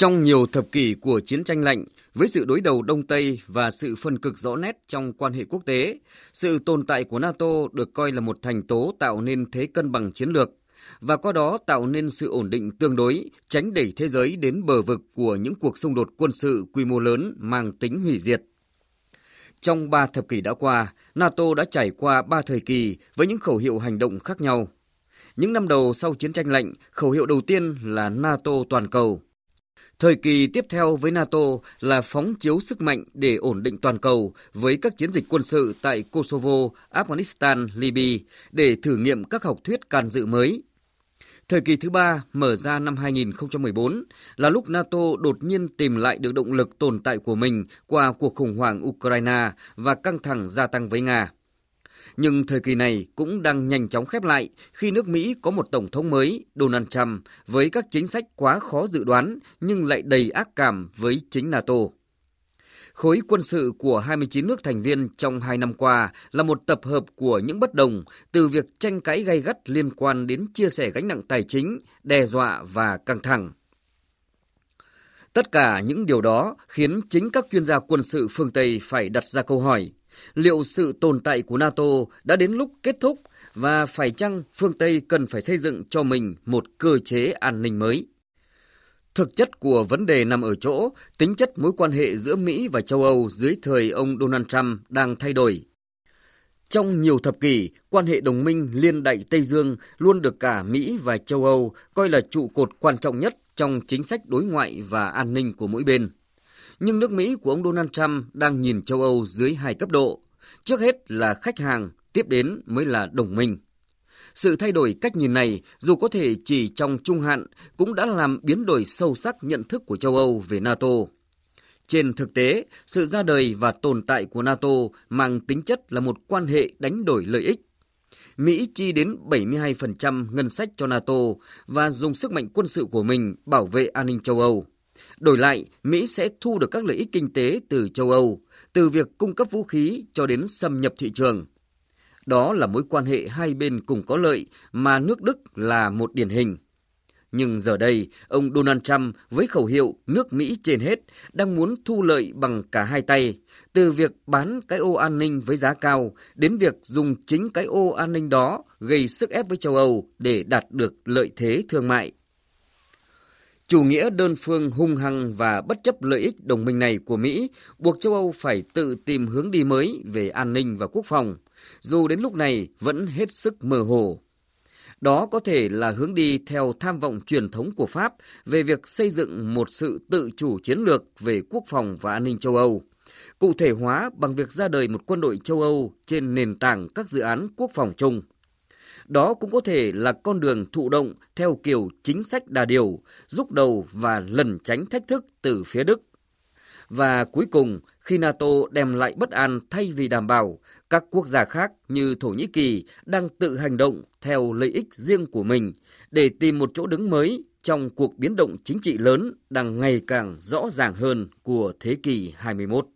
Trong nhiều thập kỷ của chiến tranh lạnh, với sự đối đầu Đông Tây và sự phân cực rõ nét trong quan hệ quốc tế, sự tồn tại của NATO được coi là một thành tố tạo nên thế cân bằng chiến lược và qua đó tạo nên sự ổn định tương đối, tránh đẩy thế giới đến bờ vực của những cuộc xung đột quân sự quy mô lớn mang tính hủy diệt. Trong ba thập kỷ đã qua, NATO đã trải qua ba thời kỳ với những khẩu hiệu hành động khác nhau. Những năm đầu sau chiến tranh lạnh, khẩu hiệu đầu tiên là NATO toàn cầu – Thời kỳ tiếp theo với NATO là phóng chiếu sức mạnh để ổn định toàn cầu với các chiến dịch quân sự tại Kosovo, Afghanistan, Libya để thử nghiệm các học thuyết can dự mới. Thời kỳ thứ ba mở ra năm 2014 là lúc NATO đột nhiên tìm lại được động lực tồn tại của mình qua cuộc khủng hoảng Ukraine và căng thẳng gia tăng với Nga. Nhưng thời kỳ này cũng đang nhanh chóng khép lại khi nước Mỹ có một tổng thống mới, Donald Trump, với các chính sách quá khó dự đoán nhưng lại đầy ác cảm với chính NATO. Khối quân sự của 29 nước thành viên trong hai năm qua là một tập hợp của những bất đồng từ việc tranh cãi gay gắt liên quan đến chia sẻ gánh nặng tài chính, đe dọa và căng thẳng. Tất cả những điều đó khiến chính các chuyên gia quân sự phương Tây phải đặt ra câu hỏi liệu sự tồn tại của NATO đã đến lúc kết thúc và phải chăng phương Tây cần phải xây dựng cho mình một cơ chế an ninh mới? Thực chất của vấn đề nằm ở chỗ tính chất mối quan hệ giữa Mỹ và châu Âu dưới thời ông Donald Trump đang thay đổi. Trong nhiều thập kỷ, quan hệ đồng minh liên đại Tây Dương luôn được cả Mỹ và châu Âu coi là trụ cột quan trọng nhất trong chính sách đối ngoại và an ninh của mỗi bên. Nhưng nước Mỹ của ông Donald Trump đang nhìn châu Âu dưới hai cấp độ. Trước hết là khách hàng, tiếp đến mới là đồng minh. Sự thay đổi cách nhìn này, dù có thể chỉ trong trung hạn, cũng đã làm biến đổi sâu sắc nhận thức của châu Âu về NATO. Trên thực tế, sự ra đời và tồn tại của NATO mang tính chất là một quan hệ đánh đổi lợi ích. Mỹ chi đến 72% ngân sách cho NATO và dùng sức mạnh quân sự của mình bảo vệ an ninh châu Âu. Đổi lại, Mỹ sẽ thu được các lợi ích kinh tế từ châu Âu, từ việc cung cấp vũ khí cho đến xâm nhập thị trường. Đó là mối quan hệ hai bên cùng có lợi mà nước Đức là một điển hình. Nhưng giờ đây, ông Donald Trump với khẩu hiệu nước Mỹ trên hết đang muốn thu lợi bằng cả hai tay, từ việc bán cái ô an ninh với giá cao đến việc dùng chính cái ô an ninh đó gây sức ép với châu Âu để đạt được lợi thế thương mại. Chủ nghĩa đơn phương hung hăng và bất chấp lợi ích đồng minh này của Mỹ buộc châu Âu phải tự tìm hướng đi mới về an ninh và quốc phòng, dù đến lúc này vẫn hết sức mơ hồ. Đó có thể là hướng đi theo tham vọng truyền thống của Pháp về việc xây dựng một sự tự chủ chiến lược về quốc phòng và an ninh châu Âu, cụ thể hóa bằng việc ra đời một quân đội châu Âu trên nền tảng các dự án quốc phòng chung. Đó cũng có thể là con đường thụ động theo kiểu chính sách đà điều, rút đầu và lẩn tránh thách thức từ phía Đức. Và cuối cùng, khi NATO đem lại bất an thay vì đảm bảo, các quốc gia khác như Thổ Nhĩ Kỳ đang tự hành động theo lợi ích riêng của mình để tìm một chỗ đứng mới trong cuộc biến động chính trị lớn đang ngày càng rõ ràng hơn của thế kỷ 21.